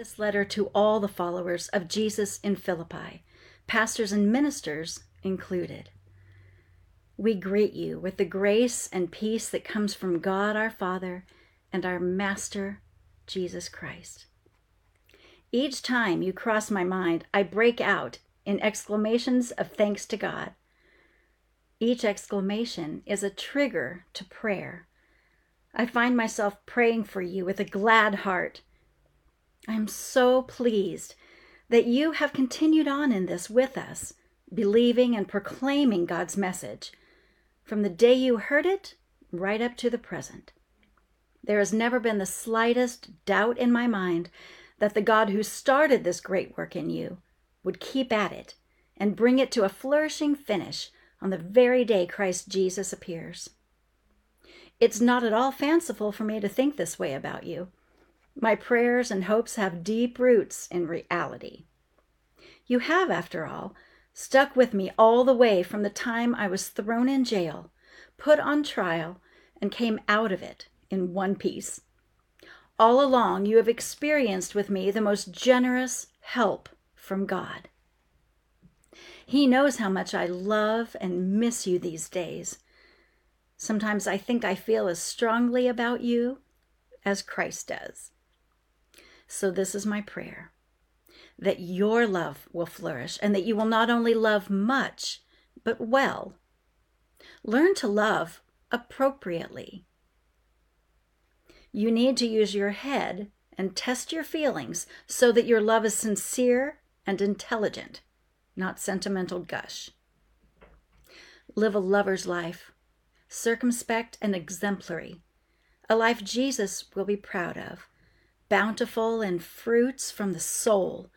This letter to all the followers of Jesus in Philippi, pastors and ministers included. We greet you with the grace and peace that comes from God our Father and our Master, Jesus Christ. Each time you cross my mind, I break out in exclamations of thanks to God. Each exclamation is a trigger to prayer. I find myself praying for you with a glad heart. I am so pleased that you have continued on in this with us, believing and proclaiming God's message from the day you heard it right up to the present. There has never been the slightest doubt in my mind that the God who started this great work in you would keep at it and bring it to a flourishing finish on the very day Christ Jesus appears. It's not at all fanciful for me to think this way about you. My prayers and hopes have deep roots in reality. You have, after all, stuck with me all the way from the time I was thrown in jail, put on trial, and came out of it in one piece. All along, you have experienced with me the most generous help from God. He knows how much I love and miss you these days. Sometimes I think I feel as strongly about you as Christ does. So, this is my prayer that your love will flourish and that you will not only love much, but well. Learn to love appropriately. You need to use your head and test your feelings so that your love is sincere and intelligent, not sentimental gush. Live a lover's life, circumspect and exemplary, a life Jesus will be proud of, bountiful in fruits from the soul,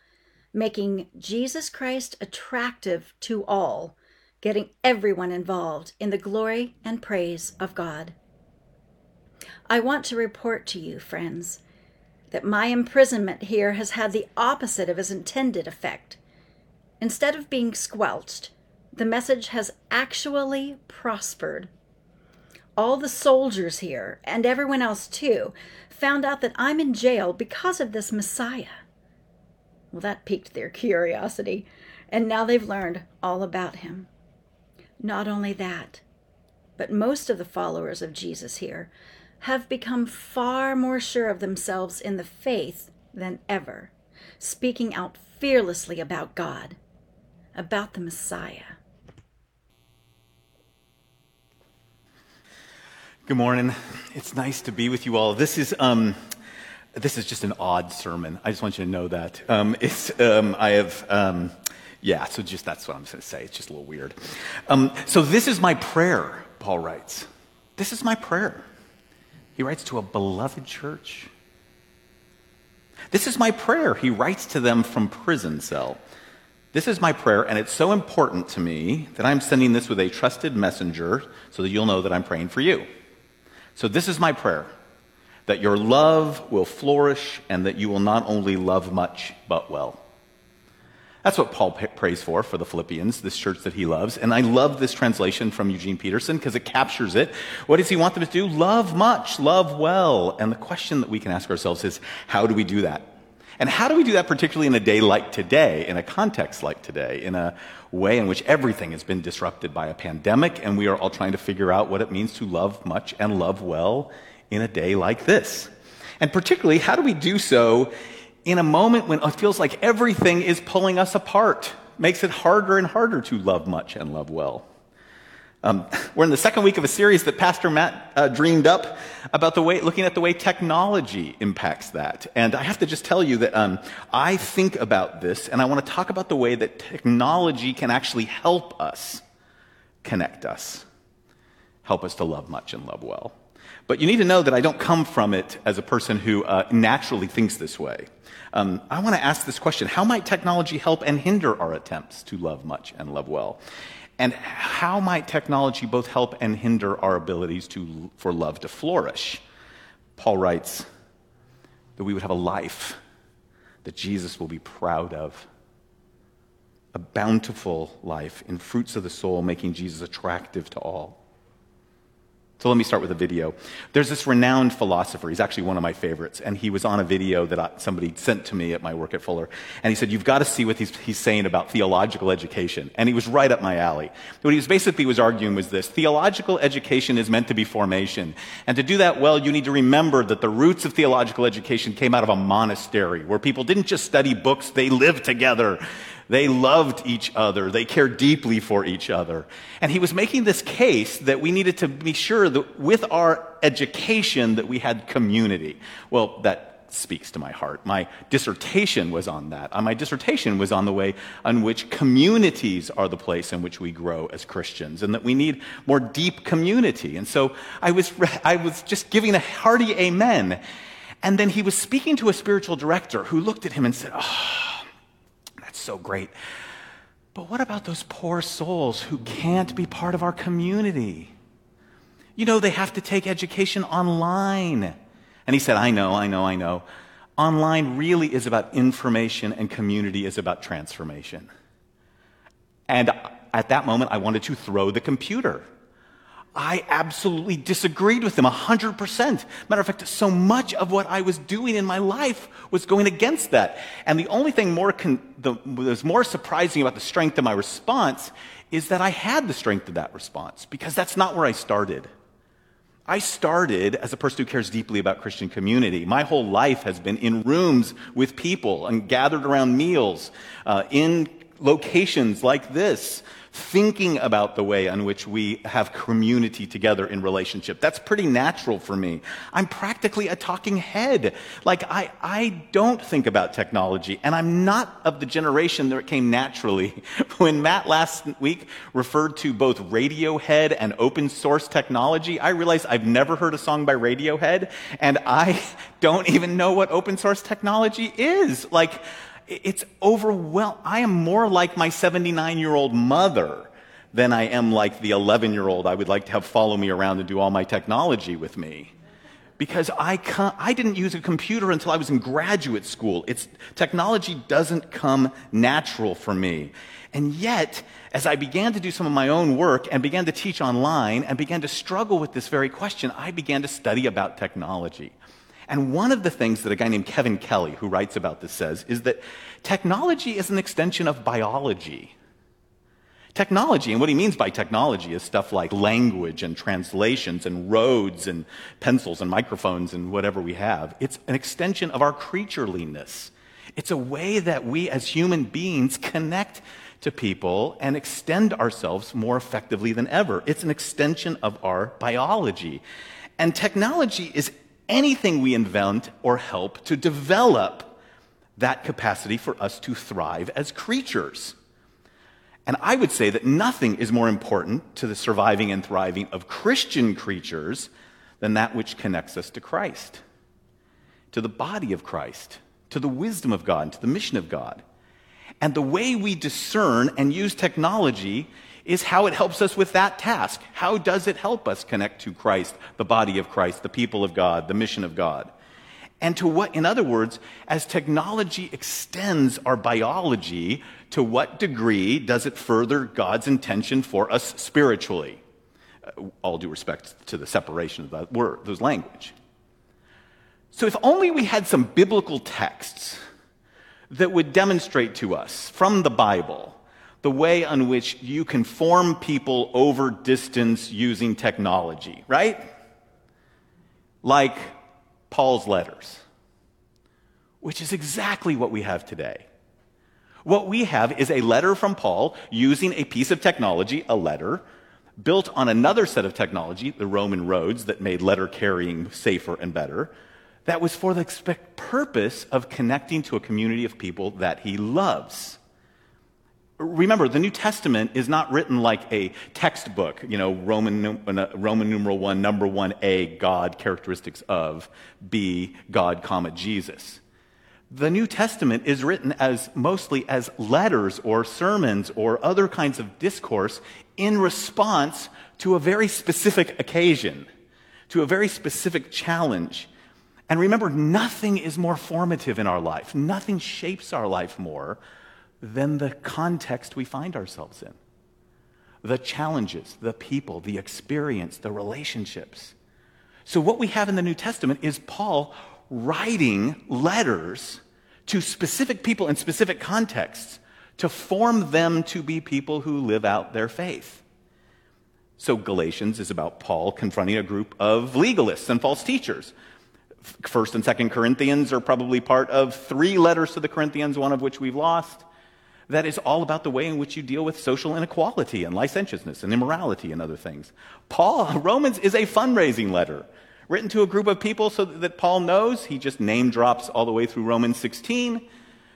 making Jesus Christ attractive to all, getting everyone involved in the glory and praise of God. I want to report to you, friends, that my imprisonment here has had the opposite of its intended effect. Instead of being squelched, the message has actually prospered. All the soldiers here, and everyone else too, found out that I'm in jail because of this Messiah. Well, that piqued their curiosity, and now they've learned all about him. Not only that, but most of the followers of Jesus here have become far more sure of themselves in the faith than ever, speaking out fearlessly about God, about the Messiah. Good morning. It's nice to be with you all. This is um, this is just an odd sermon. I just want you to know that. Um, it's um, I have um, yeah. So just that's what I'm going to say. It's just a little weird. Um, so this is my prayer. Paul writes. This is my prayer he writes to a beloved church. This is my prayer. He writes to them from prison cell. This is my prayer, and it's so important to me that I'm sending this with a trusted messenger so that you'll know that I'm praying for you. So, this is my prayer that your love will flourish and that you will not only love much, but well. That's what Paul prays for for the Philippians, this church that he loves. And I love this translation from Eugene Peterson because it captures it. What does he want them to do? Love much, love well. And the question that we can ask ourselves is, how do we do that? And how do we do that particularly in a day like today, in a context like today, in a way in which everything has been disrupted by a pandemic and we are all trying to figure out what it means to love much and love well in a day like this? And particularly, how do we do so in a moment when it feels like everything is pulling us apart, makes it harder and harder to love much and love well. Um, we're in the second week of a series that Pastor Matt uh, dreamed up about the way, looking at the way technology impacts that. And I have to just tell you that um, I think about this, and I want to talk about the way that technology can actually help us connect us, help us to love much and love well. But you need to know that I don't come from it as a person who uh, naturally thinks this way. Um, I want to ask this question How might technology help and hinder our attempts to love much and love well? And how might technology both help and hinder our abilities to, for love to flourish? Paul writes that we would have a life that Jesus will be proud of. A bountiful life in fruits of the soul, making Jesus attractive to all. So let me start with a video. There's this renowned philosopher. He's actually one of my favorites. And he was on a video that I, somebody sent to me at my work at Fuller. And he said, You've got to see what he's, he's saying about theological education. And he was right up my alley. What he was basically was arguing was this theological education is meant to be formation. And to do that well, you need to remember that the roots of theological education came out of a monastery where people didn't just study books, they lived together. They loved each other. They cared deeply for each other. And he was making this case that we needed to be sure that with our education that we had community. Well, that speaks to my heart. My dissertation was on that. Uh, my dissertation was on the way on which communities are the place in which we grow as Christians and that we need more deep community. And so I was, I was just giving a hearty amen. And then he was speaking to a spiritual director who looked at him and said, Oh, so great. But what about those poor souls who can't be part of our community? You know, they have to take education online. And he said, I know, I know, I know. Online really is about information, and community is about transformation. And at that moment, I wanted to throw the computer. I absolutely disagreed with him 100%. Matter of fact, so much of what I was doing in my life was going against that. And the only thing more con- the, was more surprising about the strength of my response is that I had the strength of that response because that's not where I started. I started as a person who cares deeply about Christian community. My whole life has been in rooms with people and gathered around meals, uh, in locations like this, thinking about the way in which we have community together in relationship. That's pretty natural for me. I'm practically a talking head. Like, I, I don't think about technology, and I'm not of the generation that came naturally. When Matt last week referred to both Radiohead and open source technology, I realized I've never heard a song by Radiohead, and I don't even know what open source technology is. Like, it's overwhelming. I am more like my 79 year old mother than I am like the 11 year old I would like to have follow me around and do all my technology with me. Because I, I didn't use a computer until I was in graduate school. It's, technology doesn't come natural for me. And yet, as I began to do some of my own work and began to teach online and began to struggle with this very question, I began to study about technology. And one of the things that a guy named Kevin Kelly, who writes about this, says is that technology is an extension of biology. Technology, and what he means by technology is stuff like language and translations and roads and pencils and microphones and whatever we have. It's an extension of our creatureliness. It's a way that we as human beings connect to people and extend ourselves more effectively than ever. It's an extension of our biology. And technology is anything we invent or help to develop that capacity for us to thrive as creatures. And I would say that nothing is more important to the surviving and thriving of Christian creatures than that which connects us to Christ, to the body of Christ, to the wisdom of God, to the mission of God. And the way we discern and use technology is how it helps us with that task. How does it help us connect to Christ, the body of Christ, the people of God, the mission of God? And to what, in other words, as technology extends our biology, to what degree does it further God's intention for us spiritually? Uh, all due respect to the separation of that word, those language. So if only we had some biblical texts that would demonstrate to us from the Bible the way in which you can form people over distance using technology, right? Like Paul's letters, which is exactly what we have today. What we have is a letter from Paul using a piece of technology, a letter, built on another set of technology, the Roman roads that made letter carrying safer and better, that was for the purpose of connecting to a community of people that he loves. Remember, the New Testament is not written like a textbook, you know, Roman, uh, Roman numeral one, number one, A, God, characteristics of, B, God, comma, Jesus. The New Testament is written as mostly as letters or sermons or other kinds of discourse in response to a very specific occasion, to a very specific challenge. And remember, nothing is more formative in our life, nothing shapes our life more than the context we find ourselves in. the challenges, the people, the experience, the relationships. So, what we have in the New Testament is Paul writing letters to specific people in specific contexts to form them to be people who live out their faith. So, Galatians is about Paul confronting a group of legalists and false teachers. First and Second Corinthians are probably part of three letters to the Corinthians, one of which we've lost. That is all about the way in which you deal with social inequality and licentiousness and immorality and other things. Paul, Romans is a fundraising letter written to a group of people so that Paul knows. He just name drops all the way through Romans 16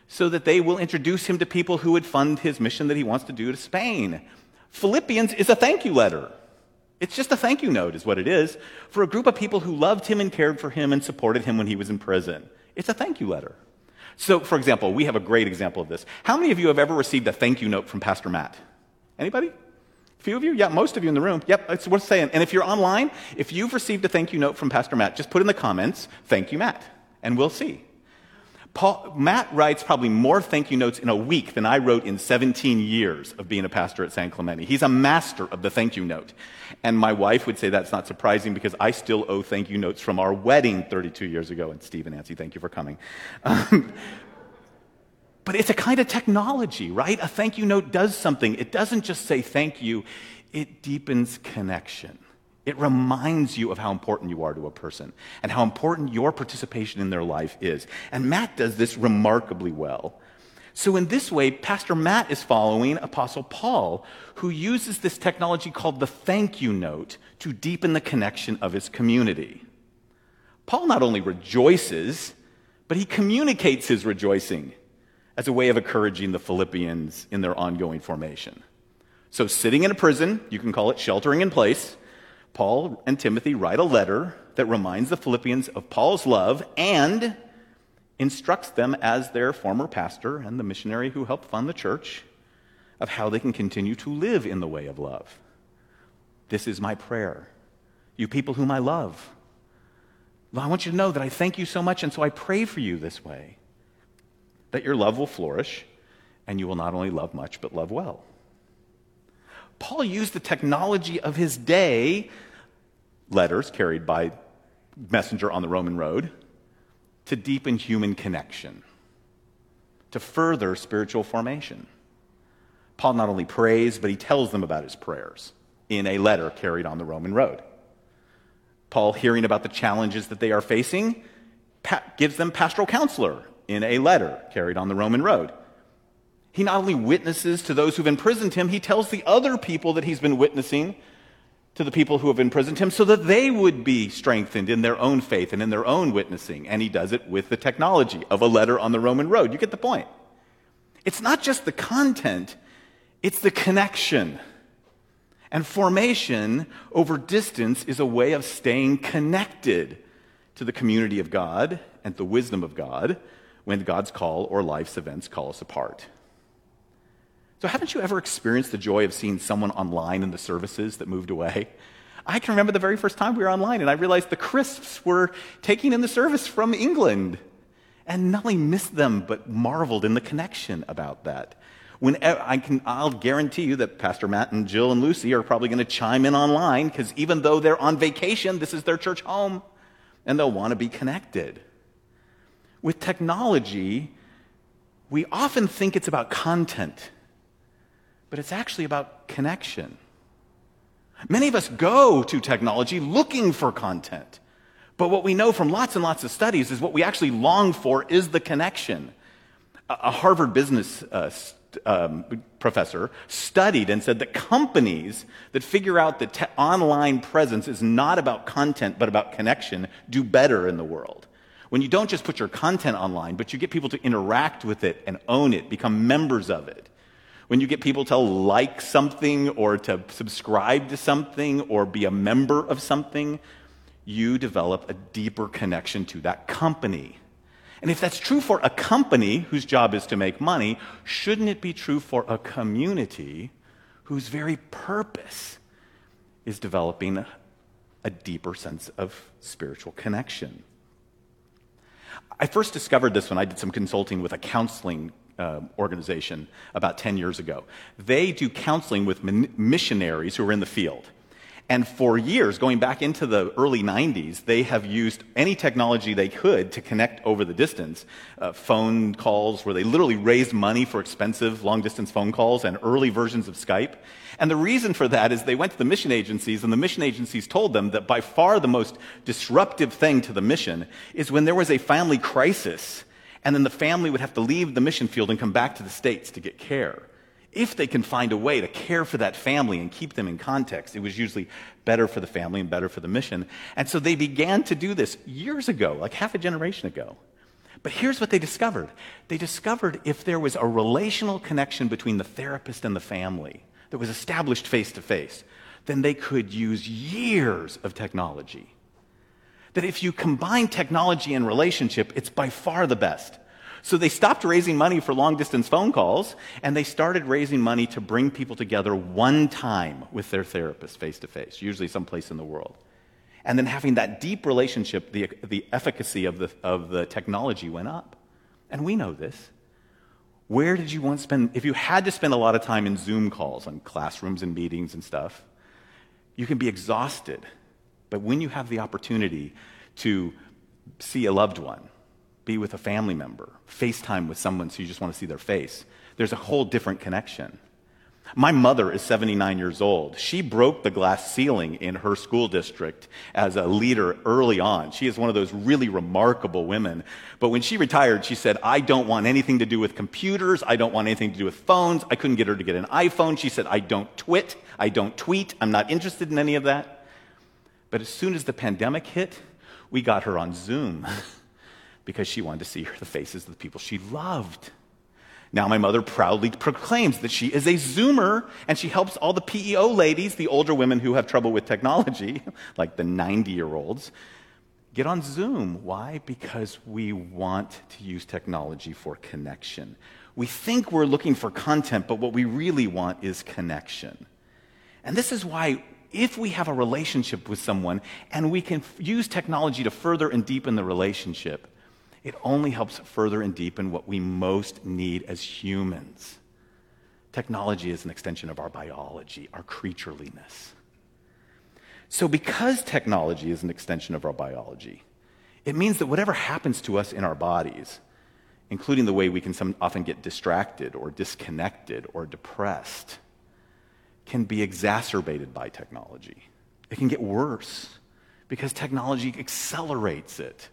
so that they will introduce him to people who would fund his mission that he wants to do to Spain. Philippians is a thank you letter. It's just a thank you note, is what it is, for a group of people who loved him and cared for him and supported him when he was in prison. It's a thank you letter. So, for example, we have a great example of this. How many of you have ever received a thank you note from Pastor Matt? Anybody? A few of you? Yeah, most of you in the room. Yep, it's worth saying. And if you're online, if you've received a thank you note from Pastor Matt, just put in the comments, thank you, Matt, and we'll see. Paul, Matt writes probably more thank you notes in a week than I wrote in 17 years of being a pastor at San Clemente. He's a master of the thank you note. And my wife would say that's not surprising because I still owe thank you notes from our wedding 32 years ago. And Steve and Nancy, thank you for coming. Um, but it's a kind of technology, right? A thank you note does something. It doesn't just say thank you, it deepens connection. It reminds you of how important you are to a person and how important your participation in their life is. And Matt does this remarkably well. So, in this way, Pastor Matt is following Apostle Paul, who uses this technology called the thank you note to deepen the connection of his community. Paul not only rejoices, but he communicates his rejoicing as a way of encouraging the Philippians in their ongoing formation. So, sitting in a prison, you can call it sheltering in place Paul and Timothy write a letter that reminds the Philippians of Paul's love and instructs them as their former pastor and the missionary who helped fund the church of how they can continue to live in the way of love. This is my prayer. You people whom I love. well, I want you to know that I thank you so much, and so I pray for you this way that your love will flourish, and you will not only love much, but love well. Paul used the technology of his day letters carried by messenger on the Roman road to deepen human connection, to further spiritual formation. Paul not only prays, but he tells them about his prayers in a letter carried on the Roman road. Paul, hearing about the challenges that they are facing, gives them pastoral counselor in a letter carried on the Roman road. He not only witnesses to those who've imprisoned him, he tells the other people that he's been witnessing to the people who have imprisoned him so that they would be strengthened in their own faith and in their own witnessing. And he does it with the technology of a letter on the Roman road. You get the point. It's not just the content, it's the connection. And formation over distance is a way of staying connected to the community of God and the wisdom of God when God's call or life's events call us apart. So, haven't you ever experienced the joy of seeing someone online in the services that moved away? I can remember the very first time we were online and I realized the crisps were taking in the service from England. And not only missed them, but marveled in the connection about that. When I can, I'll guarantee you that Pastor Matt and Jill and Lucy are probably going to chime in online because even though they're on vacation, this is their church home and they'll want to be connected. With technology, we often think it's about content but it's actually about connection. Many of us go to technology looking for content. But what we know from lots and lots of studies is what we actually long for is the connection. A Harvard business uh, um, professor studied and said that companies that figure out that te- online presence is not about content but about connection do better in the world. When you don't just put your content online, but you get people to interact with it and own it, become members of it, when you get people to like something or to subscribe to something or be a member of something, you develop a deeper connection to that company. And if that's true for a company whose job is to make money, shouldn't it be true for a community whose very purpose is developing a deeper sense of spiritual connection? I first discovered this when I did some consulting with a counseling uh, organization about 10 years ago. They do counseling with missionaries who are in the field. And for years, going back into the early 90s, they have used any technology they could to connect over the distance. Uh, phone calls where they literally raised money for expensive long distance phone calls and early versions of Skype. And the reason for that is they went to the mission agencies, and the mission agencies told them that by far the most disruptive thing to the mission is when there was a family crisis, and then the family would have to leave the mission field and come back to the States to get care if they can find a way to care for that family and keep them in context, it was usually better for the family and better for the mission. And so they began to do this years ago, like half a generation ago. But here's what they discovered they discovered if there was a relational connection between the therapist and the family that was established face to face, then they could use years of technology. That if you combine technology and relationship, it's by far the best. So they stopped raising money for long distance phone calls and they started raising money to bring people together one time with their therapist face to face, usually someplace in the world. And then having that deep relationship, the, the efficacy of the, of the technology went up. And we know this. Where did you want to spend, if you had to spend a lot of time in Zoom calls and classrooms and meetings and stuff, you can be exhausted. But when you have the opportunity to see a loved one, be with a family member, FaceTime with someone so you just want to see their face. There's a whole different connection. My mother is 79 years old. She broke the glass ceiling in her school district as a leader early on. She is one of those really remarkable women. But when she retired, she said, I don't want anything to do with computers. I don't want anything to do with phones. I couldn't get her to get an iPhone. She said, I don't twit. I don't tweet. I'm not interested in any of that. But as soon as the pandemic hit, we got her on Zoom. because she wanted to see the faces of the people she loved. Now, my mother proudly proclaims that she is a Zoomer and she helps all the PEO ladies, the older women who have trouble with technology, like the 90 year olds, get on Zoom. Why? Because we want to use technology for connection. We think we're looking for content, but what we really want is connection. And this is why, if we have a relationship with someone and we can use technology to further and deepen the relationship, it only helps further and deepen what we most need as humans. Technology is an extension of our biology, our creatureliness. So, because technology is an extension of our biology, it means that whatever happens to us in our bodies, including the way we can some, often get distracted or disconnected or depressed, can be exacerbated by technology. It can get worse because technology accelerates it.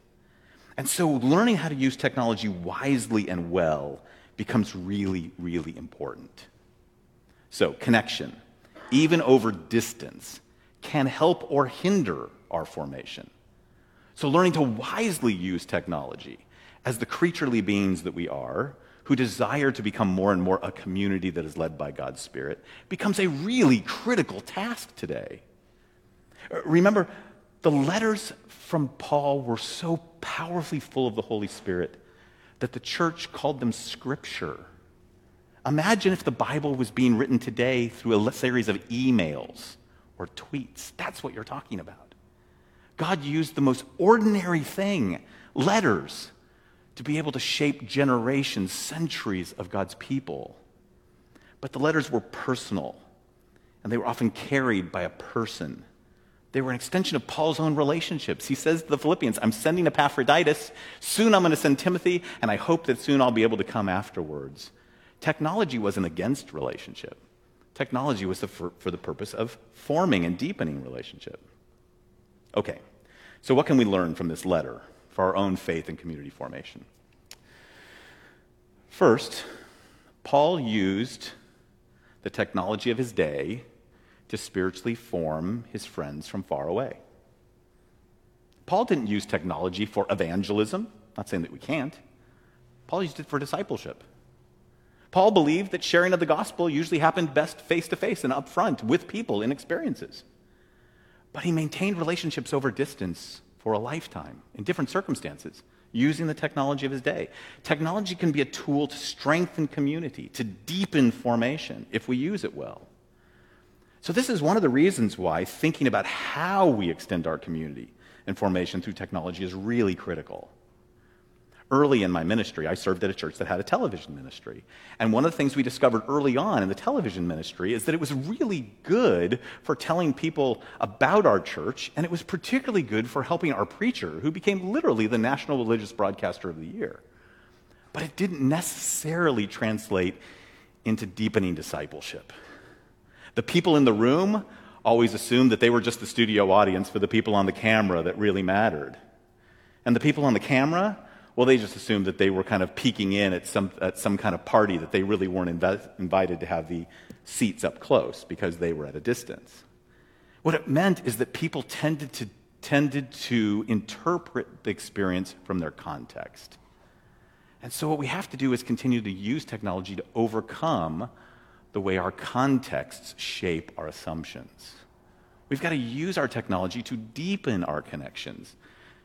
And so learning how to use technology wisely and well becomes really, really important. So, connection, even over distance, can help or hinder our formation. So, learning to wisely use technology as the creaturely beings that we are, who desire to become more and more a community that is led by God's Spirit, becomes a really critical task today. Uh, remember, the letters from Paul were so powerfully full of the Holy Spirit that the church called them scripture. Imagine if the Bible was being written today through a series of emails or tweets. That's what you're talking about. God used the most ordinary thing, letters, to be able to shape generations, centuries of God's people. But the letters were personal, and they were often carried by a person they were an extension of Paul's own relationships. He says to the Philippians, I'm sending Epaphroditus. Soon I'm going to send Timothy, and I hope that soon I'll be able to come afterwards. Technology wasn't against relationship. Technology was for, for the purpose of forming and deepening relationship. Okay, so what can we learn from this letter for our own faith and community formation? First, Paul used the technology of his day to spiritually form his friends from far away. Paul didn't use technology for evangelism, not saying that we can't. Paul used it for discipleship. Paul believed that sharing of the gospel usually happened best face to face and up front with people in experiences. But he maintained relationships over distance for a lifetime in different circumstances using the technology of his day. Technology can be a tool to strengthen community, to deepen formation if we use it well. So, this is one of the reasons why thinking about how we extend our community and formation through technology is really critical. Early in my ministry, I served at a church that had a television ministry. And one of the things we discovered early on in the television ministry is that it was really good for telling people about our church, and it was particularly good for helping our preacher, who became literally the national religious broadcaster of the year. But it didn't necessarily translate into deepening discipleship. The people in the room always assumed that they were just the studio audience for the people on the camera that really mattered. And the people on the camera well, they just assumed that they were kind of peeking in at some, at some kind of party that they really weren't inv- invited to have the seats up close because they were at a distance. What it meant is that people tended to, tended to interpret the experience from their context. And so, what we have to do is continue to use technology to overcome the way our contexts shape our assumptions. We've got to use our technology to deepen our connections,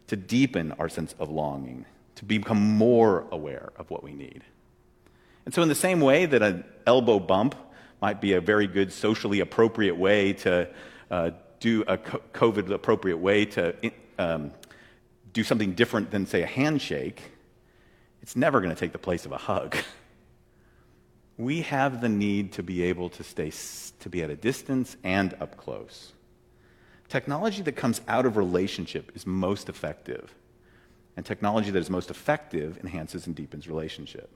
to deepen our sense of longing to become more aware of what we need. And so, in the same way that an elbow bump might be a very good socially appropriate way to uh, do a COVID appropriate way to um, do something different than, say, a handshake, it's never going to take the place of a hug. We have the need to be able to stay to be at a distance and up close. Technology that comes out of relationship is most effective and technology that is most effective enhances and deepens relationship.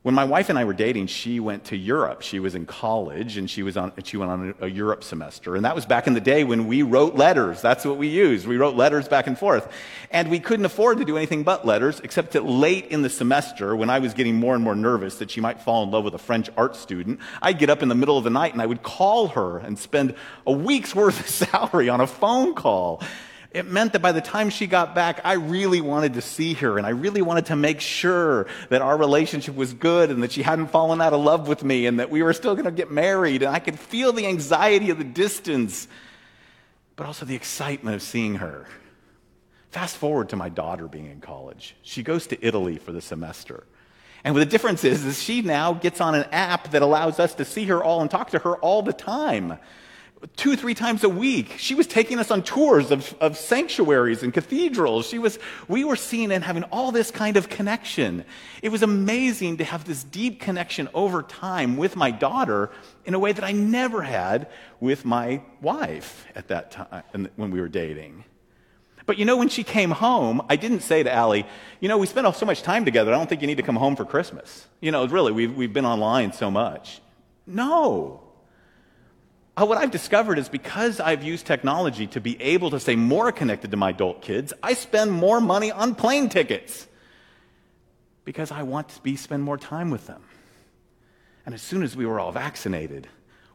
When my wife and I were dating, she went to Europe. She was in college and she, was on, she went on a, a Europe semester. And that was back in the day when we wrote letters. That's what we used. We wrote letters back and forth. And we couldn't afford to do anything but letters, except that late in the semester, when I was getting more and more nervous that she might fall in love with a French art student, I'd get up in the middle of the night and I would call her and spend a week's worth of salary on a phone call it meant that by the time she got back, I really wanted to see her and I really wanted to make sure that our relationship was good and that she hadn't fallen out of love with me and that we were still going to get married. And I could feel the anxiety of the distance, but also the excitement of seeing her. Fast forward to my daughter being in college. She goes to Italy for the semester. And the difference is, is she now gets on an app that allows us to see her all and talk to her all the time two, three times a week. She was taking us on tours of, of sanctuaries and cathedrals. She was, we were seeing and having all this kind of connection. It was amazing to have this deep connection over time with my daughter in a way that I never had with my wife at that time when we were dating. But you know, when she came home, I didn't say to Allie, you know, we spent so much time together, I don't think you need to come home for Christmas. You know, really, we've, we've been online so much. No. Uh, what I've discovered is because I've used technology to be able to stay more connected to my adult kids, I spend more money on plane tickets because I want to be, spend more time with them. And as soon as we were all vaccinated,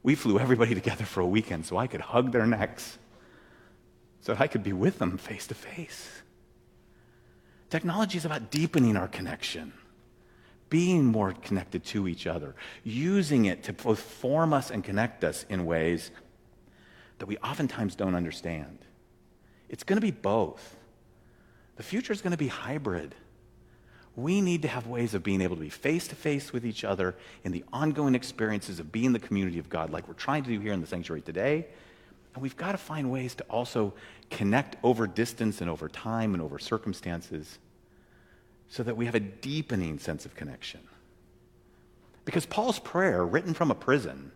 we flew everybody together for a weekend so I could hug their necks, so I could be with them face to face. Technology is about deepening our connection being more connected to each other, using it to both form us and connect us in ways that we oftentimes don't understand. It's going to be both. The future is going to be hybrid. We need to have ways of being able to be face to face with each other in the ongoing experiences of being the community of God, like we're trying to do here in the sanctuary today. And we've got to find ways to also connect over distance and over time and over circumstances so that we have a deepening sense of connection. Because Paul's prayer, written from a prison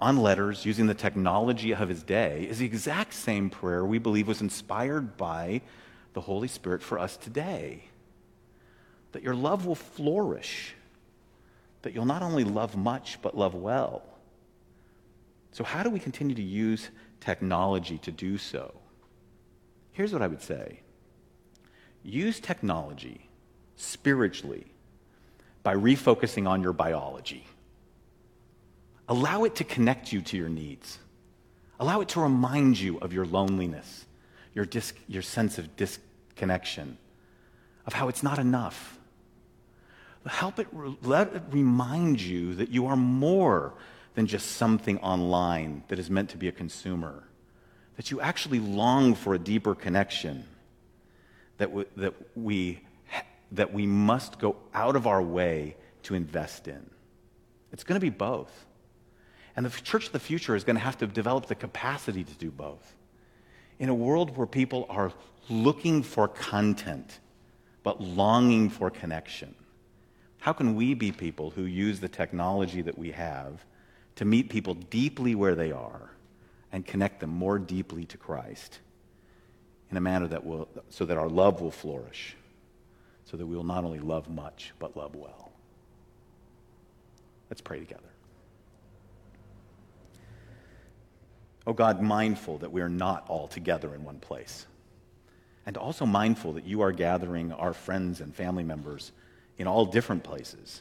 on letters using the technology of his day, is the exact same prayer we believe was inspired by the Holy Spirit for us today. That your love will flourish, that you'll not only love much, but love well. So, how do we continue to use technology to do so? Here's what I would say use technology spiritually by refocusing on your biology. Allow it to connect you to your needs. Allow it to remind you of your loneliness, your, dis- your sense of disconnection, of how it's not enough. Help it, let it remind you that you are more than just something online that is meant to be a consumer, that you actually long for a deeper connection that, w- that, we, that we must go out of our way to invest in. It's going to be both. And the church of the future is going to have to develop the capacity to do both. In a world where people are looking for content but longing for connection. How can we be people who use the technology that we have to meet people deeply where they are and connect them more deeply to Christ in a manner that will, so that our love will flourish, so that we will not only love much, but love well? Let's pray together. Oh God, mindful that we are not all together in one place, and also mindful that you are gathering our friends and family members in all different places.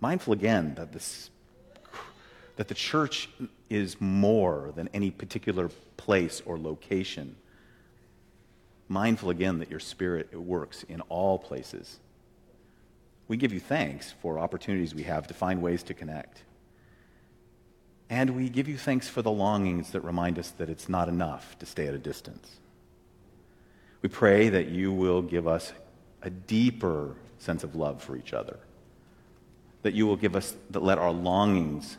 Mindful again that, this, that the church is more than any particular place or location. Mindful again that your spirit works in all places. We give you thanks for opportunities we have to find ways to connect. And we give you thanks for the longings that remind us that it's not enough to stay at a distance. We pray that you will give us a deeper sense of love for each other. That you will give us, that let our longings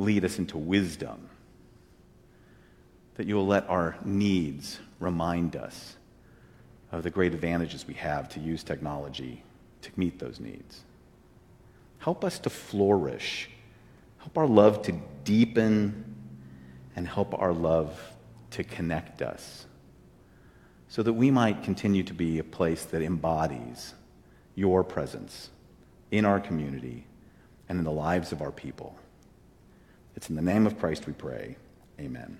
lead us into wisdom. That you will let our needs remind us of the great advantages we have to use technology to meet those needs. Help us to flourish Help our love to deepen and help our love to connect us so that we might continue to be a place that embodies your presence in our community and in the lives of our people. It's in the name of Christ we pray. Amen.